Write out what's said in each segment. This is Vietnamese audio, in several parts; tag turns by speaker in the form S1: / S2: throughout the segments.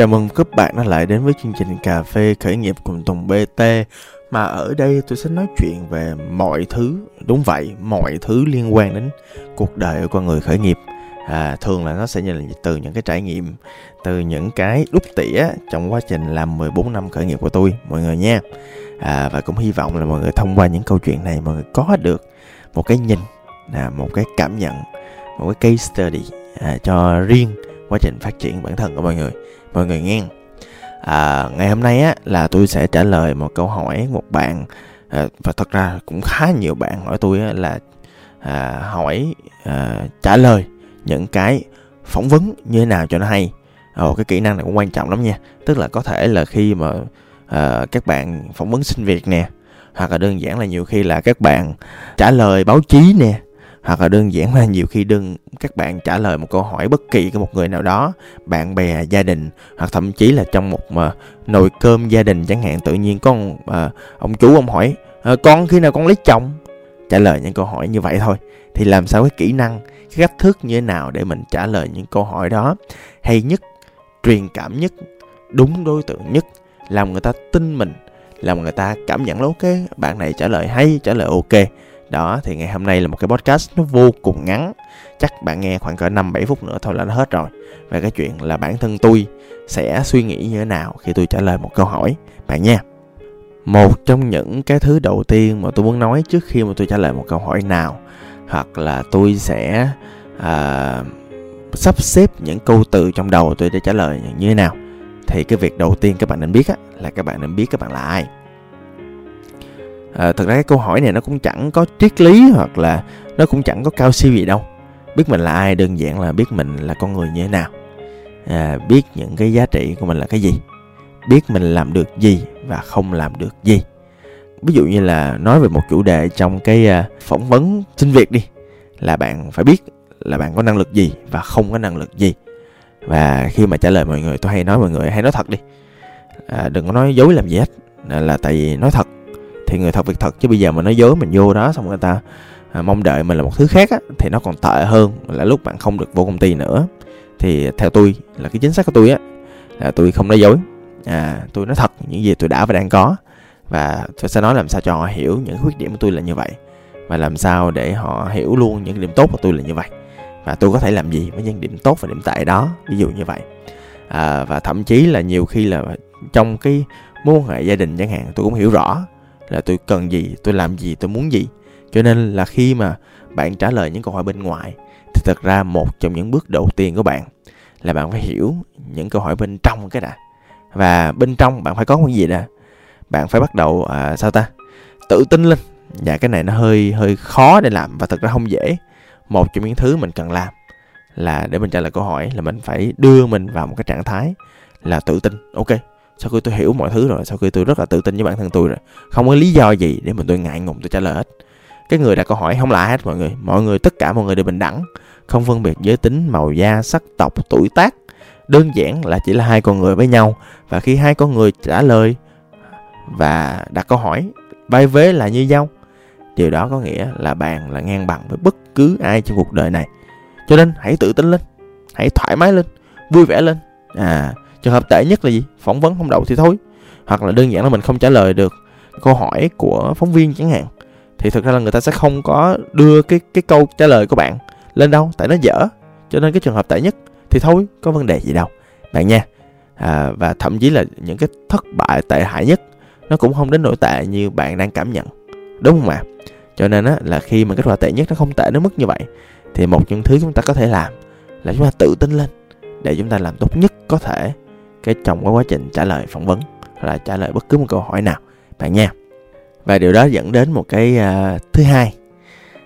S1: Chào mừng các bạn đã lại đến với chương trình Cà phê khởi nghiệp cùng Tùng BT Mà ở đây tôi sẽ nói chuyện về mọi thứ Đúng vậy, mọi thứ liên quan đến cuộc đời của con người khởi nghiệp. À, Thường là nó sẽ như là từ những cái trải nghiệm Từ những cái đúc tỉa trong quá trình làm 14 năm khởi nghiệp của tôi Mọi người nha. À, Và cũng hy vọng là mọi người thông qua những câu chuyện này Mọi người có được một cái nhìn là Một cái cảm nhận Một cái case study à, cho riêng quá trình phát triển bản thân của mọi người. Mọi người nghe. À, ngày hôm nay á là tôi sẽ trả lời một câu hỏi một bạn. À, và thật ra cũng khá nhiều bạn hỏi tôi á, là à, hỏi à, trả lời những cái phỏng vấn như thế nào cho nó hay. Ồ, cái kỹ năng này cũng quan trọng lắm nha. Tức là có thể là khi mà à, các bạn phỏng vấn sinh việc nè hoặc là đơn giản là nhiều khi là các bạn trả lời báo chí nè hoặc là đơn giản là nhiều khi đừng các bạn trả lời một câu hỏi bất kỳ của một người nào đó bạn bè gia đình hoặc thậm chí là trong một mà nồi cơm gia đình chẳng hạn tự nhiên có ờ, ông, à, ông chú ông hỏi à, con khi nào con lấy chồng? Trả lời những câu hỏi như vậy thôi. Thì làm sao cái kỹ năng cái cách thức như thế nào để mình trả lời những câu hỏi đó hay nhất truyền cảm nhất đúng đối tượng nhất làm người ta tin mình làm người ta cảm nhận là ok bạn này trả lời hay trả lời ok? Đó thì ngày hôm nay là một cái podcast nó vô cùng ngắn. Chắc bạn nghe khoảng cỡ năm bảy phút nữa thôi là nó hết rồi. Và cái chuyện là bản thân tôi sẽ suy nghĩ như thế nào khi tôi trả lời một câu hỏi. Bạn nha. Một trong những cái thứ đầu tiên mà tôi muốn nói trước khi mà tôi trả lời một câu hỏi nào hoặc là tôi sẽ à, sắp xếp những câu từ trong đầu tôi để trả lời như thế nào thì cái việc đầu tiên các bạn nên biết á, là các bạn nên biết các bạn là ai à, thật ra cái câu hỏi này nó cũng chẳng có triết lý hoặc là nó cũng chẳng có cao siêu gì đâu. Biết mình là ai đơn giản là biết mình là con người như thế nào. À, biết những cái giá trị của mình là cái gì. Biết mình làm được gì và không làm được gì. Ví dụ như là nói về một chủ đề trong cái ờ, phỏng vấn xin việc đi là bạn phải biết là bạn có năng lực gì và không có năng lực gì. Và khi mà trả lời mọi người tôi hay nói mọi người hay nói thật đi. À, đừng có nói dối làm gì hết. Là tại vì nói thật thì người thật việc thật. Chứ bây giờ mà nói dối mình vô đó xong người ta à, mong đợi mình là một thứ khác á, thì nó còn tệ hơn là lúc bạn không được vô công ty nữa. Thì theo tôi là cái chính sách của tôi á là tôi không nói dối. À tôi nói thật những gì tôi đã và đang có. Và tôi sẽ nói làm sao cho họ hiểu những khuyết điểm của tôi là như vậy. Và làm sao để họ hiểu luôn những điểm tốt của tôi là như vậy. Và tôi có thể làm gì với những điểm tốt và điểm tệ đó ví dụ như vậy. À, và thậm chí là nhiều khi là trong cái mối quan hệ gia đình chẳng hạn tôi cũng hiểu rõ là tôi cần gì tôi làm gì tôi muốn gì. Cho nên là khi mà bạn trả lời những câu hỏi bên ngoài thì thật ra một trong những bước đầu tiên của bạn là bạn phải hiểu những câu hỏi bên trong cái đã. Và bên trong bạn phải có cái gì đã. Bạn phải bắt đầu à, sao ta? Tự tin lên. Và cái này nó hơi hơi khó để làm và thật ra không dễ. Một trong những thứ mình cần làm là để mình trả lời câu hỏi là mình phải đưa mình vào một cái trạng thái là tự tin. Ok sau khi tôi hiểu mọi thứ rồi, sau khi tôi rất là tự tin với bản thân tôi rồi, không có lý do gì để mình tôi ngại ngùng tôi trả lời hết. Cái người đặt câu hỏi không là hết mọi người. Mọi người, tất cả mọi người đều bình đẳng, không phân biệt giới tính, màu da, sắc tộc, tuổi tác. Đơn giản là chỉ là hai con người với nhau. Và khi hai con người trả lời và đặt câu hỏi, vai vế là như nhau, điều đó có nghĩa là bạn là ngang bằng với bất cứ ai trong cuộc đời này. Cho nên hãy tự tin lên, hãy thoải mái lên, vui vẻ lên. À trường hợp tệ nhất là gì? Phỏng vấn không đậu thì thôi. Hoặc là đơn giản là mình không trả lời được câu hỏi của phóng viên chẳng hạn. Thì thực ra là người ta sẽ không có đưa cái cái câu trả lời của bạn lên đâu tại nó dở. Cho nên cái trường hợp tệ nhất thì thôi có vấn đề gì đâu. Bạn nha à, và thậm chí là những cái thất bại tệ hại nhất nó cũng không đến nỗi tệ như bạn đang cảm nhận. Đúng không ạ? Cho nên á là khi mà kết quả tệ nhất nó không tệ đến mức như vậy thì một những thứ chúng ta có thể làm là chúng ta tự tin lên để chúng ta làm tốt nhất có thể cái trong cái quá trình trả lời phỏng vấn là trả lời bất cứ một câu hỏi nào bạn nha. Và điều đó dẫn đến một cái uh, thứ hai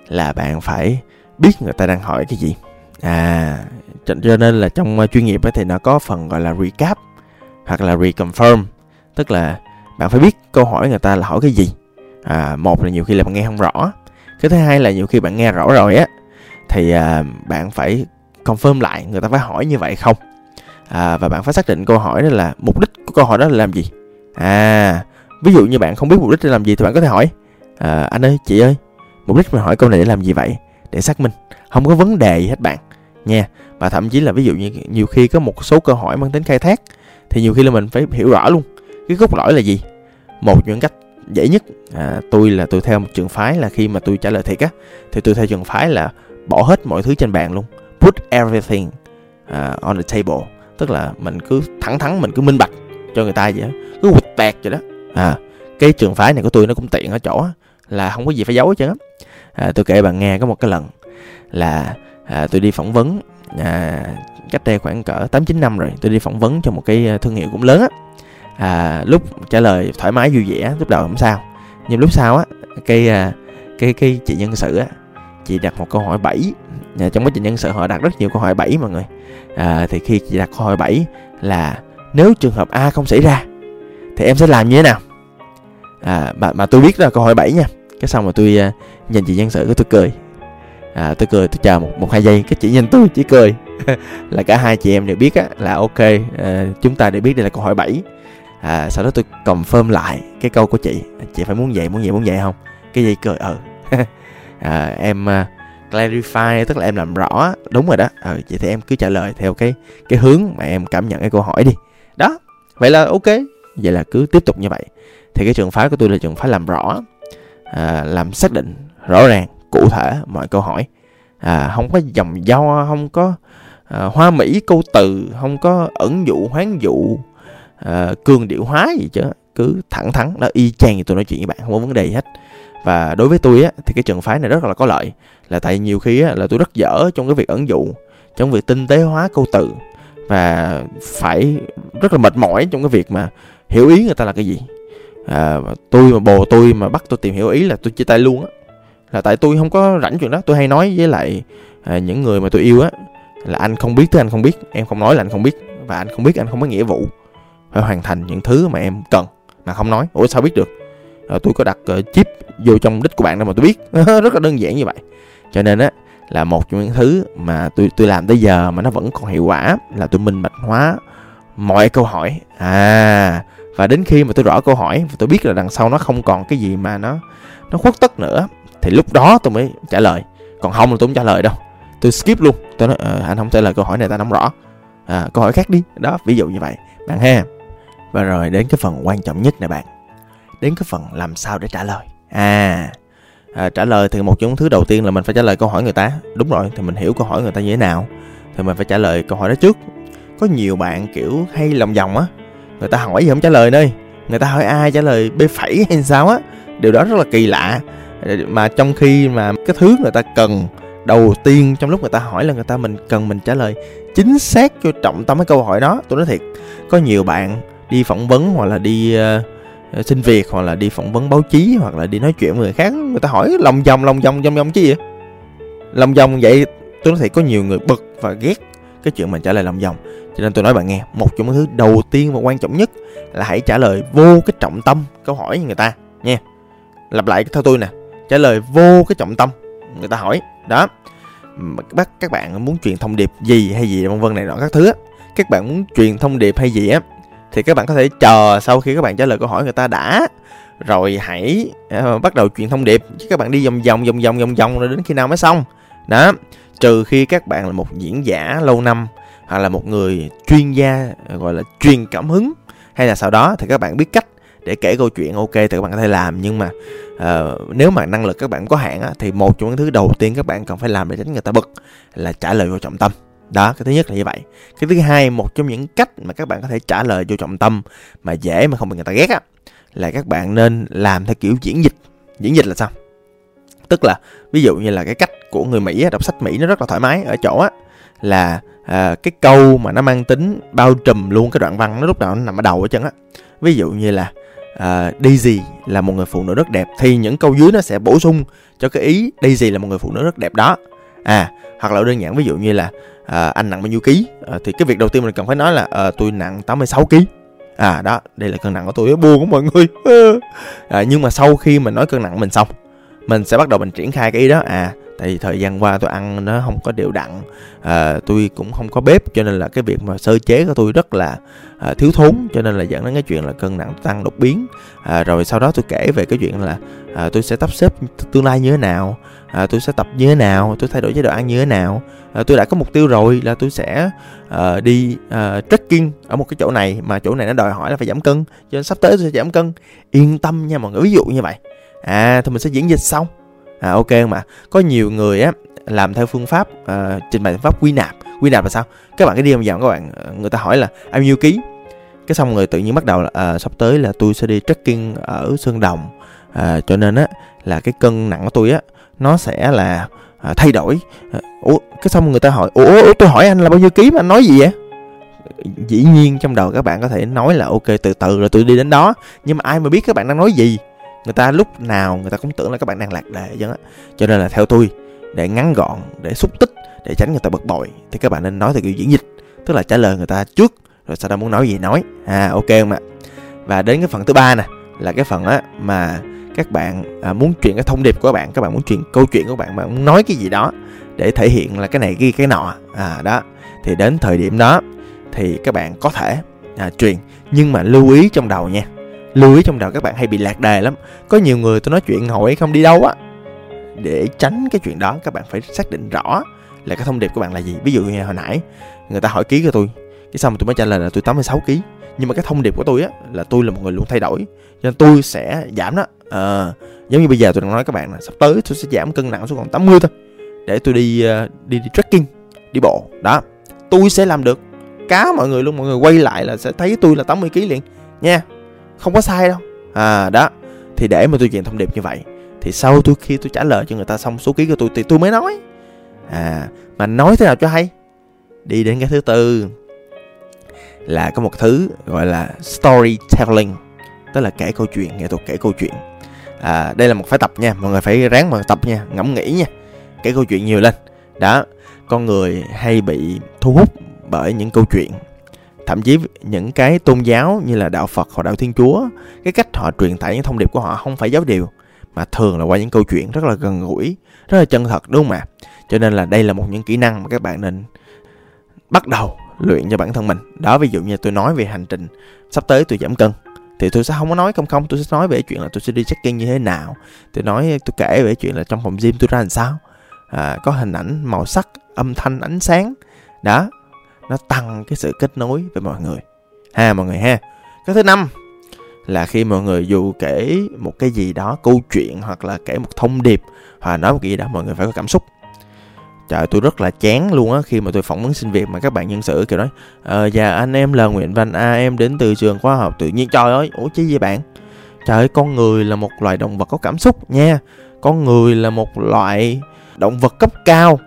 S1: là bạn phải biết người ta đang hỏi cái gì. À cho, nên là trong à, chuyên nghiệp ấy thì nó có phần gọi là recap hoặc là reconfirm tức là bạn phải biết câu hỏi người ta là hỏi cái gì. À, một là nhiều khi là bạn nghe không rõ cái thứ hai là nhiều khi bạn nghe rõ rồi á thì uh, bạn phải confirm lại người ta phải hỏi như vậy không? À, và bạn phải xác định câu hỏi đó là mục đích của câu hỏi đó là làm gì? À ví dụ như bạn không biết mục đích để làm gì thì bạn có thể hỏi à, anh ơi chị ơi mục đích mình hỏi câu này để làm gì vậy? Để xác minh không có vấn đề gì hết bạn. Nha và thậm chí là ví dụ như nhiều khi có một số câu hỏi mang tính khai thác thì nhiều khi là mình phải hiểu rõ luôn. Cái cốt lõi là gì? Một những cách dễ nhất à, tôi là tôi theo một trường phái là khi mà tôi trả lời thiệt á thì tôi theo trường phái là bỏ hết mọi thứ trên bàn luôn. Put everything uh, on the table tức là mình cứ thẳng thắn mình cứ minh bạch cho người ta vậy đó cứ quịch tẹt vậy đó. À cái trường phái này của tôi nó cũng tiện ở chỗ là không có gì phải giấu hết trơn á. À, tôi kể bạn nghe có một cái lần là à, tôi đi phỏng vấn à, cách đây khoảng cỡ tám chín năm rồi tôi đi phỏng vấn cho một cái à, thương hiệu cũng lớn á. À, lúc trả lời thoải mái vui vẻ lúc đầu không sao. Nhưng lúc sau á cái à, cái cái chị nhân sự á chị đặt một câu hỏi 7 à, trong quá trình nhân sự họ đặt rất nhiều câu hỏi 7 mọi người. À, thì khi chị đặt câu hỏi 7 là nếu trường hợp A không xảy ra thì em sẽ làm như thế nào? À, mà, mà tôi biết là câu hỏi 7 nha. Cái xong mà tôi uh, nhìn chị nhân sự cái tôi cười. À, tôi cười tôi chờ một một hai giây cái chị nhìn tôi chỉ cười. Là cả hai chị em đều biết á là ok à, chúng ta đều biết đây là câu hỏi 7 à, sau đó tôi confirm lại cái câu của chị. Chị phải muốn vậy muốn vậy muốn vậy không? Cái gì cười ừ à, em uh, clarify tức là em làm rõ đúng rồi đó. Ừ, vậy thì em cứ trả lời theo cái cái hướng mà em cảm nhận cái câu hỏi đi. Đó vậy là ok. Vậy là cứ tiếp tục như vậy. Thì cái trường phái của tôi là trường phái làm rõ à, làm xác định rõ ràng cụ thể mọi câu hỏi. À, không có dòng do không có à, hoa mỹ câu từ không có ẩn dụ hoán dụ à, cường điệu hóa gì chứ. Cứ thẳng thắn đó y chang như tôi nói chuyện với bạn không có vấn đề gì hết và đối với tôi á thì cái trường phái này rất là có lợi. Là tại nhiều khi á là tôi rất dở trong cái việc ẩn dụ trong việc tinh tế hóa câu từ. Và phải rất là mệt mỏi trong cái việc mà hiểu ý người ta là cái gì. À, tôi mà bồ tôi mà bắt tôi tìm hiểu ý là tôi chia tay luôn á. Là tại tôi không có rảnh chuyện đó tôi hay nói với lại à, những người mà tôi yêu á là anh không biết thứ anh không biết em không nói là anh không biết. Và anh không biết anh không có nghĩa vụ phải hoàn thành những thứ mà em cần mà không nói. Ủa sao biết được? À, tôi có đặt uh, chip vô trong đích của bạn đâu mà tôi biết. Rất là đơn giản như vậy. Cho nên á là một trong những thứ mà tôi tôi làm tới giờ mà nó vẫn còn hiệu quả là tôi minh bạch hóa mọi câu hỏi. À và đến khi mà tôi rõ câu hỏi và tôi biết là đằng sau nó không còn cái gì mà nó nó khuất tất nữa thì lúc đó tôi mới trả lời. Còn không là tôi không trả lời đâu. Tôi skip luôn. Tôi nói ờ, anh không trả lời câu hỏi này ta không rõ. À, câu hỏi khác đi. Đó ví dụ như vậy. Bạn ha. Và rồi đến cái phần quan trọng nhất này bạn đến cái phần làm sao để trả lời. À, à trả lời thì một trong những thứ đầu tiên là mình phải trả lời câu hỏi người ta. Đúng rồi thì mình hiểu câu hỏi người ta như thế nào thì mình phải trả lời câu hỏi đó trước. Có nhiều bạn kiểu hay lòng vòng á người ta hỏi gì không trả lời nơi người ta hỏi ai trả lời b phẩy hay sao á? Điều đó rất là kỳ lạ. Mà trong khi mà cái thứ người ta cần đầu tiên trong lúc người ta hỏi là người ta mình cần mình trả lời chính xác cho trọng tâm cái câu hỏi đó tôi nói thiệt. Có nhiều bạn đi phỏng vấn hoặc là đi uh, Ờ, xin việc hoặc là đi phỏng vấn báo chí hoặc là đi nói chuyện với người khác. Người ta hỏi lòng vòng lòng vòng vòng vòng chứ gì. Lòng vòng vậy tôi nói thiệt, có nhiều người bực và ghét cái chuyện mình trả lời lòng vòng. Cho nên tôi nói bạn nghe, một trong những thứ đầu tiên và quan trọng nhất là hãy trả lời vô cái trọng tâm câu hỏi như người ta nha. Lặp lại theo tôi nè, trả lời vô cái trọng tâm, người ta hỏi. Đó. Bắt các bạn muốn truyền thông điệp gì hay gì vân vân này nọ các thứ á. Các bạn muốn truyền thông điệp hay gì á thì các bạn có thể chờ sau khi các bạn trả lời câu hỏi người ta đã. Rồi hãy uh, bắt đầu truyền thông điệp. Chứ các bạn đi vòng vòng vòng vòng vòng vòng rồi đến khi nào mới xong. Đó. Trừ khi các bạn là một diễn giả lâu năm hoặc là một người chuyên gia à, gọi là truyền cảm hứng hay là sau đó thì các bạn biết cách để kể câu chuyện ok thì các bạn có thể làm. Nhưng mà uh, nếu mà năng lực các bạn có hạn á, thì một trong những thứ đầu tiên các bạn cần phải làm để tránh người ta bực là trả lời vô trọng tâm đó cái thứ nhất là như vậy. Cái thứ hai một trong những cách mà các bạn có thể trả lời vô trọng tâm mà dễ mà không bị người ta ghét á là các bạn nên làm theo kiểu diễn dịch. Diễn dịch là sao? Tức là ví dụ như là cái cách của người mỹ đọc sách mỹ nó rất là thoải mái ở chỗ á là à, cái câu mà nó mang tính bao trùm luôn cái đoạn văn nó lúc nào nó nằm ở đầu ở chân á. Ví dụ như là à, Daisy là một người phụ nữ rất đẹp thì những câu dưới nó sẽ bổ sung cho cái ý Daisy là một người phụ nữ rất đẹp đó. À hoặc là đơn giản ví dụ như là à, anh nặng bao nhiêu ký? À, thì cái việc đầu tiên mình cần phải nói là à, tôi nặng 86 ký. À đó đây là cân nặng của tôi buồn của mọi người. À, nhưng mà sau khi mình nói cân nặng mình xong mình sẽ bắt đầu mình triển khai cái ý đó. À tại vì thời gian qua tôi ăn nó không có đều đặn à, tôi cũng không có bếp cho nên là cái việc mà sơ chế của tôi rất là à, thiếu thốn cho nên là dẫn đến cái chuyện là cân nặng tăng đột biến. À, rồi sau đó tôi kể về cái chuyện là à, tôi sẽ tắp xếp tương lai như thế nào à, tôi sẽ tập như thế nào? Tôi thay đổi chế độ ăn như thế nào? À, tôi đã có mục tiêu rồi là tôi sẽ à, đi à, trekking ở một cái chỗ này mà chỗ này nó đòi hỏi là phải giảm cân cho nên sắp tới tôi sẽ giảm cân. Yên tâm nha mọi người ví dụ như vậy. À thì mình sẽ diễn dịch xong à ok mà có nhiều người á làm theo phương pháp uh, trình bày phương pháp quy nạp. Quy nạp là sao? Các bạn cái đi vòng các bạn người ta hỏi là bao nhiêu ký cái xong người tự nhiên bắt đầu là uh, sắp tới là tôi sẽ đi trekking ở sơn đồng. Uh, cho nên á là cái cân nặng của tôi á nó sẽ là à, thay đổi. À, ủa cái xong người ta hỏi ủa, ủa tôi hỏi anh là bao nhiêu ký mà anh nói gì vậy? Dĩ nhiên trong đầu các bạn có thể nói là ok từ từ rồi tôi đi đến đó. Nhưng mà ai mà biết các bạn đang nói gì? Người ta lúc nào người ta cũng tưởng là các bạn đang lạc đề chứ á cho nên là theo tôi để ngắn gọn để xúc tích để tránh người ta bực bội thì các bạn nên nói theo kiểu diễn dịch. Tức là trả lời người ta trước rồi sau đó muốn nói gì nói. À ok không ạ? Và đến cái phần thứ ba nè là cái phần á mà các bạn à, muốn truyền cái thông điệp của các bạn các bạn muốn truyền câu chuyện của bạn bạn muốn nói cái gì đó để thể hiện là cái này ghi cái nọ. À đó. Thì đến thời điểm đó thì các bạn có thể à, truyền. Nhưng mà lưu ý trong đầu nha. Lưu ý trong đầu các bạn hay bị lạc đề lắm. Có nhiều người tôi nói chuyện hỏi không đi đâu á. Để tránh cái chuyện đó các bạn phải xác định rõ là cái thông điệp của bạn là gì. Ví dụ như hồi nãy người ta hỏi ký của tôi. Cái xong tôi mới trả lời là tôi 86 kg nhưng mà cái thông điệp của tôi á là tôi là một người luôn thay đổi. Cho nên tôi sẽ giảm đó. À, giống như bây giờ tôi đang nói các bạn là sắp tới tôi sẽ giảm cân nặng xuống còn 80 thôi. Để tôi đi à, đi đi trekking đi bộ. Đó tôi sẽ làm được. Cá mọi người luôn mọi người quay lại là sẽ thấy tôi là 80 kg liền. Nha không có sai đâu. À đó thì để mà tôi truyền thông điệp như vậy thì sau tôi khi tôi trả lời cho người ta xong số ký của tôi thì tôi mới nói. À mà nói thế nào cho hay? Đi đến cái thứ tư là có một thứ gọi là storytelling tức là kể câu chuyện nghệ thuật kể câu chuyện. À, đây là một phải tập nha mọi người phải ráng mà tập nha ngẫm nghĩ nha kể câu chuyện nhiều lên. Đó con người hay bị thu hút bởi những câu chuyện thậm chí những cái tôn giáo như là đạo Phật hoặc đạo Thiên Chúa cái cách họ truyền tải những thông điệp của họ không phải giáo điều mà thường là qua những câu chuyện rất là gần gũi rất là chân thật đúng không ạ? Cho nên là đây là một những kỹ năng mà các bạn nên bắt đầu luyện cho bản thân mình. Đó ví dụ như tôi nói về hành trình sắp tới tôi giảm cân thì tôi sẽ không có nói không không tôi sẽ nói về chuyện là tôi sẽ đi check-in như thế nào tôi nói tôi kể về chuyện là trong phòng gym tôi ra làm sao. À, có hình ảnh màu sắc âm thanh ánh sáng. Đó nó tăng cái sự kết nối với mọi người. Ha mọi người ha. Cái thứ năm là khi mọi người dù kể một cái gì đó câu chuyện hoặc là kể một thông điệp hoặc là nói một cái gì đó mọi người phải có cảm xúc. Trời tôi rất là chán luôn á khi mà tôi phỏng vấn sinh việc mà các bạn nhân sự kiểu nói Ờ dạ anh em là Nguyễn Văn A em đến từ trường khoa học tự nhiên. Trời ơi ủa chi vậy bạn? Trời ơi con người là một loài động vật có cảm xúc nha. Con người là một loại động vật cấp cao.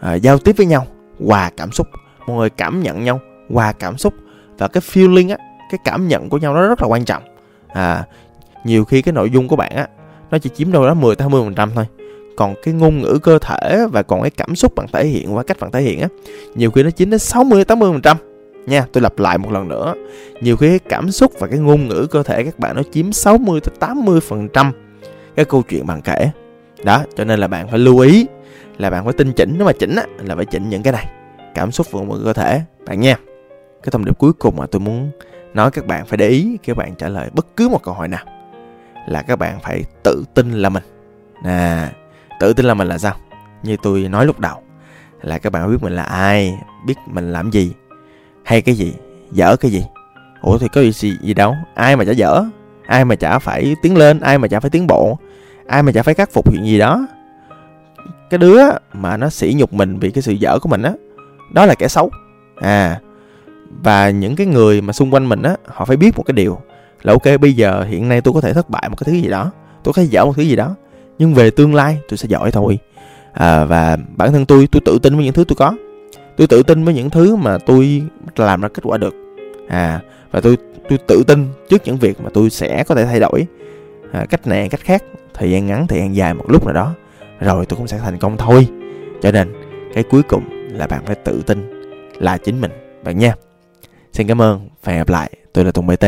S1: À, Giao tiếp với nhau Hòa cảm xúc. Mọi người cảm nhận nhau Hòa cảm xúc. Và cái feeling á Cái cảm nhận của nhau nó rất là quan trọng. À, Nhiều khi cái nội dung của bạn á Nó chỉ chiếm đâu đó 10-20% thôi còn cái ngôn ngữ cơ thể và còn cái cảm xúc bạn thể hiện qua cách bạn thể hiện á, nhiều khi nó chiếm đến 60 80 phần trăm. Nha, tôi lặp lại một lần nữa. Nhiều khi cái cảm xúc và cái ngôn ngữ cơ thể các bạn nó chiếm 60 tới 80 phần trăm cái câu chuyện bạn kể. Đó, cho nên là bạn phải lưu ý là bạn phải tinh chỉnh. Nếu mà chỉnh á, là phải chỉnh những cái này, cảm xúc và ngôn ngữ cơ thể. Bạn nha, cái thông điệp cuối cùng mà tôi muốn nói các bạn phải để ý khi các bạn trả lời bất cứ một câu hỏi nào là các bạn phải tự tin là mình. À tự tin là mình là sao? Như tôi nói lúc đầu là các bạn biết mình là ai biết mình làm gì hay cái gì dở cái gì? Ủa thì có gì gì đâu ai mà chả dở ai mà chả phải tiến lên ai mà chả phải tiến bộ ai mà chả phải khắc phục chuyện gì đó. Cái đứa mà nó sỉ nhục mình vì cái sự dở của mình á đó, đó là kẻ xấu. À và những cái người mà xung quanh mình á họ phải biết một cái điều là ok bây giờ hiện nay tôi có thể thất bại một cái thứ gì đó tôi có thể dở một thứ gì đó nhưng về tương lai tôi sẽ giỏi thôi. À, và bản thân tôi tôi tự tin với những thứ tôi có. Tôi tự tin với những thứ mà tôi làm ra kết quả được. À và tôi tôi tự tin trước những việc mà tôi sẽ có thể thay đổi. À, cách này cách khác thời gian ngắn thời gian dài một lúc nào đó rồi tôi cũng sẽ thành công thôi. Cho nên cái cuối cùng là bạn phải tự tin là chính mình. Bạn nha. Xin cảm ơn. Và hẹn gặp lại. Tôi là tùng bt